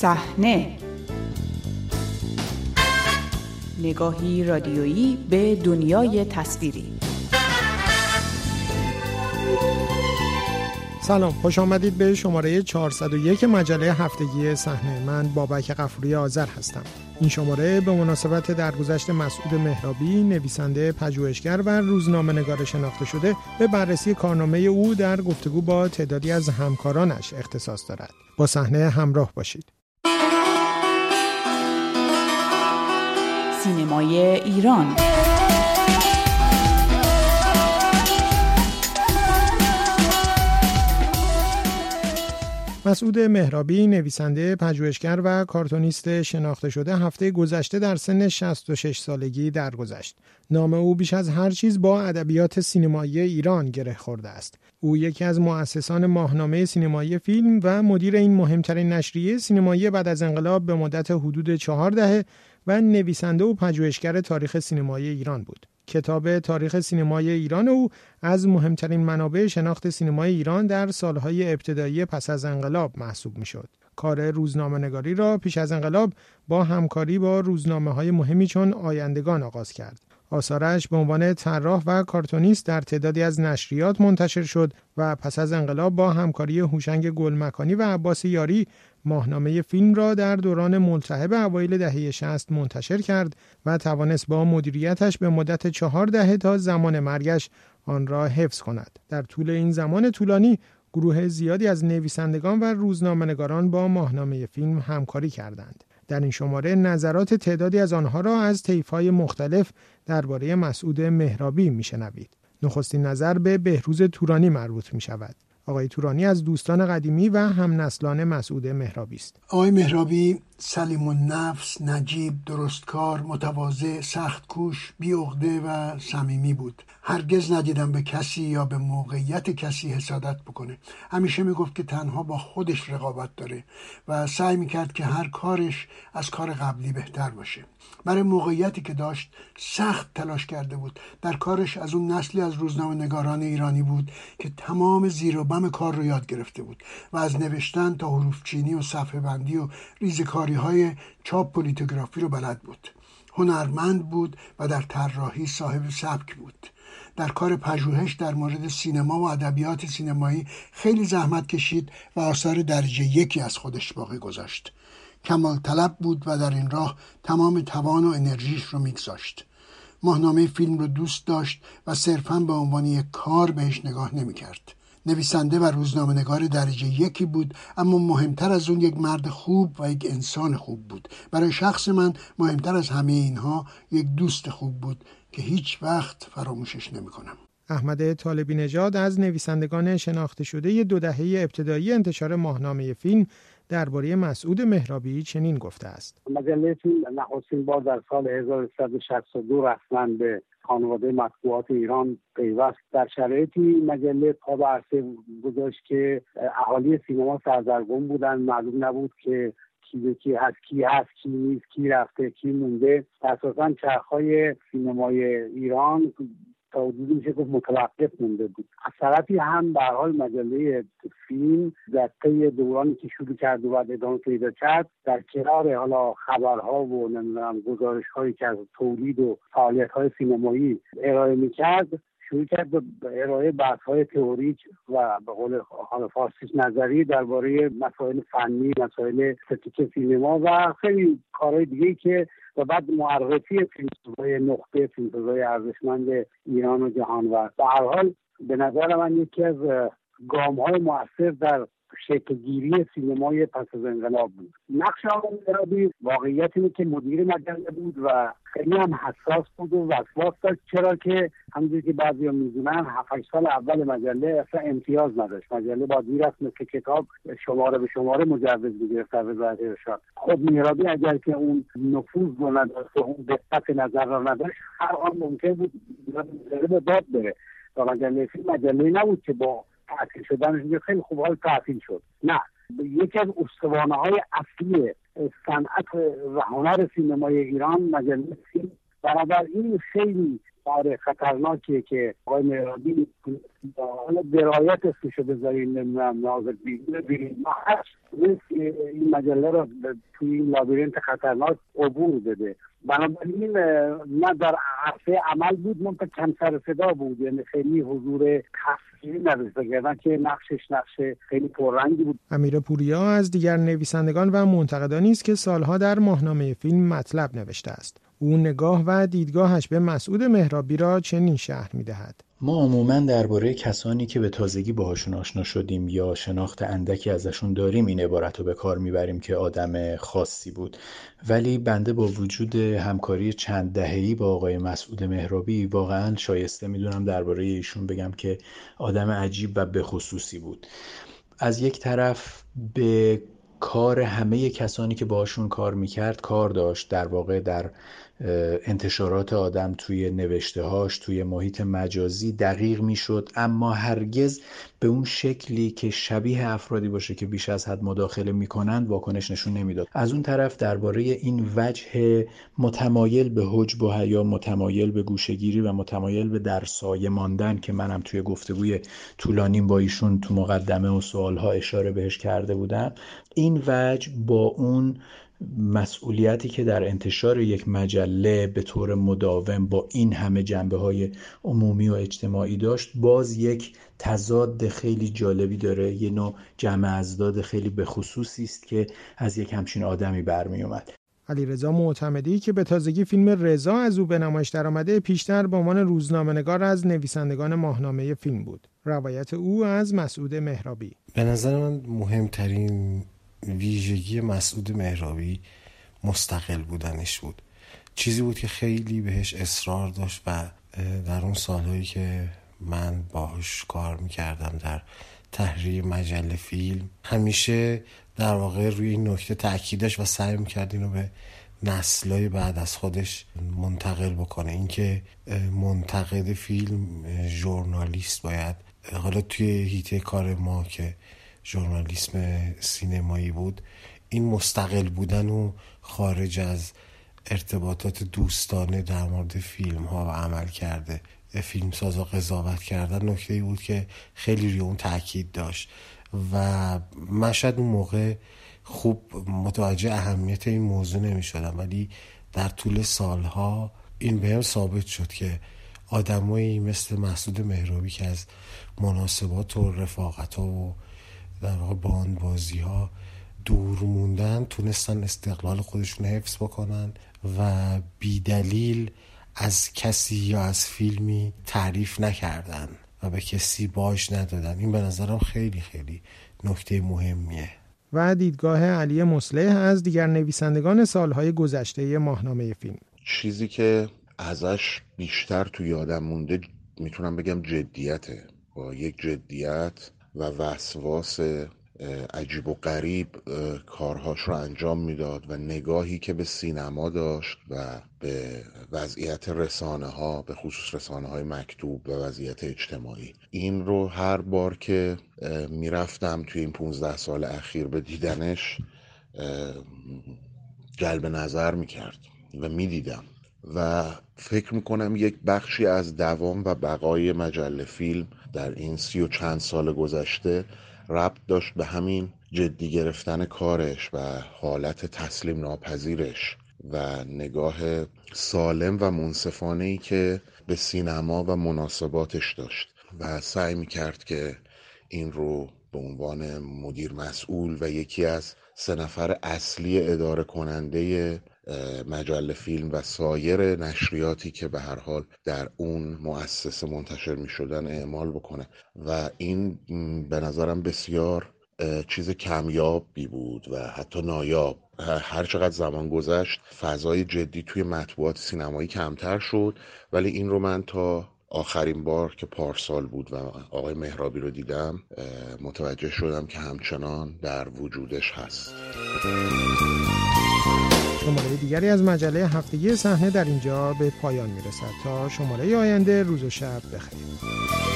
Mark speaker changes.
Speaker 1: صحنه. نگاهی رادیویی به دنیای تصویری.
Speaker 2: سلام خوش آمدید به شماره 401 مجله هفتگی صحنه. من بابک قفوری آذر هستم. این شماره به مناسبت درگذشت مسعود مهرابی نویسنده پژوهشگر و روزنامه نگار شناخته شده به بررسی کارنامه او در گفتگو با تعدادی از همکارانش اختصاص دارد. با صحنه همراه باشید.
Speaker 1: سینمای ایران
Speaker 2: مسعود مهرابی نویسنده پژوهشگر و کارتونیست شناخته شده هفته گذشته در سن 66 سالگی درگذشت. نام او بیش از هر چیز با ادبیات سینمایی ایران گره خورده است. او یکی از مؤسسان ماهنامه سینمایی فیلم و مدیر این مهمترین نشریه سینمایی بعد از انقلاب به مدت حدود چهار دهه و نویسنده و پژوهشگر تاریخ سینمایی ایران بود. کتاب تاریخ سینمای ایران او از مهمترین منابع شناخت سینمای ایران در سالهای ابتدایی پس از انقلاب محسوب می شد. کار روزنامه نگاری را پیش از انقلاب با همکاری با روزنامه های مهمی چون آیندگان آغاز کرد. آثارش به عنوان طراح و کارتونیست در تعدادی از نشریات منتشر شد و پس از انقلاب با همکاری هوشنگ گلمکانی و عباس یاری ماهنامه فیلم را در دوران ملتهب اوایل دهه 60 منتشر کرد و توانست با مدیریتش به مدت چهار دهه تا زمان مرگش آن را حفظ کند. در طول این زمان طولانی گروه زیادی از نویسندگان و روزنامه‌نگاران با ماهنامه فیلم همکاری کردند. در این شماره نظرات تعدادی از آنها را از طیف‌های مختلف درباره مسعود مهرابی میشنوید. نخستین نظر به بهروز تورانی مربوط می شود. آقای تورانی از دوستان قدیمی و هم نسلان مسعود مهرابی است.
Speaker 3: آقای مهرابی سلیم النفس، نجیب، درستکار، متواضع، سخت کوش، بیعقده و صمیمی بود. هرگز ندیدم به کسی یا به موقعیت کسی حسادت بکنه. همیشه می‌گفت که تنها با خودش رقابت داره و سعی می‌کرد که هر کارش از کار قبلی بهتر باشه. برای موقعیتی که داشت سخت تلاش کرده بود در کارش از اون نسلی از روزنامه نگاران ایرانی بود که تمام زیر و بم کار رو یاد گرفته بود و از نوشتن تا حروف چینی و صفحه بندی و ریزکاری های چاپ پولیتوگرافی رو بلد بود. هنرمند بود و در طراحی صاحب سبک بود. در کار پژوهش در مورد سینما و ادبیات سینمایی خیلی زحمت کشید و آثار درجه یکی از خودش باقی گذاشت. کمال طلب بود و در این راه تمام توان و انرژیش رو میگذاشت. ماهنامه فیلم رو دوست داشت و صرفا به عنوان یک کار بهش نگاه نمی‌کرد. نویسنده و روزنامه نگار درجه یکی بود اما مهمتر از اون یک مرد خوب و یک انسان خوب بود برای شخص من مهمتر از همه اینها یک دوست خوب بود که هیچ وقت فراموشش نمی‌کنم.
Speaker 2: احمد طالبی نژاد از نویسندگان شناخته شده دو دهه ابتدایی انتشار ماهنامه فیلم درباره مسعود مهرابی چنین گفته است
Speaker 4: مجله فیلم نخستین بار در سال 1362 رسما به خانواده مطبوعات ایران پیوست در شرایطی مجله پا به عرصه گذاشت که اهالی سینما سردرگم بودن؟ معلوم نبود که کی کی هست کی هست کی نیست کی رفته کی مونده. اساسا چرخهای سینمای ایران تا حدودی میشه گفت متوقف مونده بود. از طرفی هم به حال مجله فیلم در طی دورانی که شروع کرد و بعد ادامه پیدا کرد در کنار حالا خبرها و نمی‌دونم گزارش هایی که از تولید و فعالیت های سینمایی ارائه می‌کرد شروع کرد به ارائه بحث های تئوریک و به قول حال فارسیش نظری درباره مسائل فنی مسائل ستیک سینما و خیلی کارهای دیگه که و بعد معرفی فیلمسازهای نقطه فیلمسازهای ارزشمند ایران و جهان و به هر حال به نظر من یکی از گام های موثر در شکلگیری سینمای پس از انقلاب بود. نقش آقای انقلابی واقعیت اینه که مدیر مجله بود و خیلی هم حساس بود و وسواس داشت. چرا که همونجور که بعضی هم می‌دونن هفت سال اول مجله اصلا امتیاز نداشت. مجله با دیرست مثل کتاب شماره به شماره مجوز می‌گرفت در وزارت ارشاد. خود میرابی اگر که اون نفوذ رو نداشت و اون دقت نظر را نداشت هر آن ممکن بود به داد بره. و مجله فیلم مجله نبود که با تعطیل شدنش خیلی خوب حال تعطیل شد. نه یکی از استوانه های اصلی صنعت و هنر سینمای ایران مجله بنابراین خیلی آره خطرناکیه که آقای مهرابی حالا درایت اسمشو بذاریم نمی‌دونم ناظر ببینیم این مجله رو توی این لابیرنت خطرناک عبور بده. بنابراین نه در عرصه عمل بود من کم سر صدا بود. یعنی خیلی حضور تصویری نداشت. بگردن که نقشش نقش خیلی پررنگی بود.
Speaker 2: امیر پوریا از دیگر نویسندگان و منتقدانی است که سالها در ماهنامه فیلم مطلب نوشته است. او نگاه و دیدگاهش به مسعود مهرابی را چنین شهر می‌دهد.
Speaker 5: ما عموما درباره کسانی که به تازگی باهاشون آشنا شدیم یا شناخت اندکی ازشون داریم این عبارت رو به کار می‌بریم که آدم خاصی بود. ولی بنده با وجود همکاری چند دههی با آقای مسعود مهرابی واقعا شایسته می‌دونم درباره ایشون بگم که آدم عجیب و به خصوصی بود. از یک طرف به کار همه کسانی که باشون کار می‌کرد کار داشت. در واقع در انتشارات آدم توی نوشته هاش توی محیط مجازی دقیق می‌شد. اما هرگز به اون شکلی که شبیه افرادی باشه که بیش از حد مداخله می‌کنند واکنش نشون نمی‌داد. از اون طرف درباره این وجه متمایل به حجب و حیا متمایل به گوشگیری و متمایل به در سایه ماندن که منم توی گفتگوی طولانیم با ایشون تو مقدمه و سوالها اشاره بهش کرده بودم این وجه با اون مسئولیتی که در انتشار یک مجله به طور مداوم با این همه جنبه های عمومی و اجتماعی داشت باز یک تضاد خیلی جالبی داره یه نوع جمع ازداد خیلی به خصوصی است که از یک همچین آدمی برمی اومد
Speaker 2: علی رضا معتمدی که به تازگی فیلم رضا از او به نمایش درآمده پیشتر به عنوان روزنامه‌نگار از نویسندگان ماهنامه فیلم بود. روایت او از مسعود مهرابی.
Speaker 6: به نظر من مهمترین ویژگی مسعود مهرابی مستقل بودنش بود. چیزی بود که خیلی بهش اصرار داشت و در اون سالهایی که من باهاش کار می‌کردم در تحریر مجله فیلم همیشه در واقع روی این نکته تاکیدش و سعی می‌کرد اینو به نسلای بعد از خودش منتقل بکنه. اینکه منتقد فیلم ژورنالیست باید حالا توی هیته کار ما که ژورنالیسم سینمایی بود. این مستقل بودن و خارج از ارتباطات دوستانه در مورد فیلم ها و عمل کرده. فیلم سازا قضاوت کردن نکته بود که خیلی روی اون تاکید داشت. و من شاید اون موقع خوب متوجه اهمیت این موضوع نمی شدم ولی در طول سالها این بهم ثابت شد که آدمایی مثل مسعود مهرابی که از مناسبات و رفاقت ها و در واقع باند بازی ها دور موندن تونستن استقلال خودشون حفظ بکنن و بیدلیل از کسی یا از فیلمی تعریف نکردن و به کسی باش ندادن. این به نظرم خیلی خیلی نکته مهمیه.
Speaker 2: و دیدگاه علی مسلح از دیگر نویسندگان سالهای گذشته ماهنامه فیلم.
Speaker 7: چیزی که ازش بیشتر تو یادم مونده می‌تونم بگم جدیته. با یک جدیت و وسواس عجیب و غریب کارهاش رو انجام می‌داد و نگاهی که به سینما داشت و به وضعیت رسانه ها به خصوص رسانه های مکتوب و وضعیت اجتماعی. این رو هر بار که می‌رفتم توی این 15 سال اخیر به دیدنش جلب نظر می‌کرد و می‌دیدم. و فکر می‌کنم یک بخشی از دوام و بقای مجله فیلم در این سی و چند سال گذشته ربط داشت به همین جدی گرفتن کارش و حالت تسلیم ناپذیرش و نگاه سالم و منصفانه ای که به سینما و مناسباتش داشت و سعی می کرد که این رو به عنوان مدیر مسئول و یکی از سه نفر اصلی اداره کننده مجله فیلم و سایر نشریاتی که به هر حال در اون مؤسسه منتشر می شدن اعمال بکنه. و این به نظرم بسیار چیز کمیابی بود و حتی نایاب. هر چقدر زمان گذشت فضای جدی توی مطبوعات سینمایی کمتر شد. ولی این رو من تا آخرین بار که پارسال بود و آقای مهرابی رو دیدم متوجه شدم که همچنان در وجودش هست.
Speaker 2: شماره دیگری از مجله هفتگی صحنه در اینجا به پایان می‌رسد. تا شماره آینده روز و شب بخیر.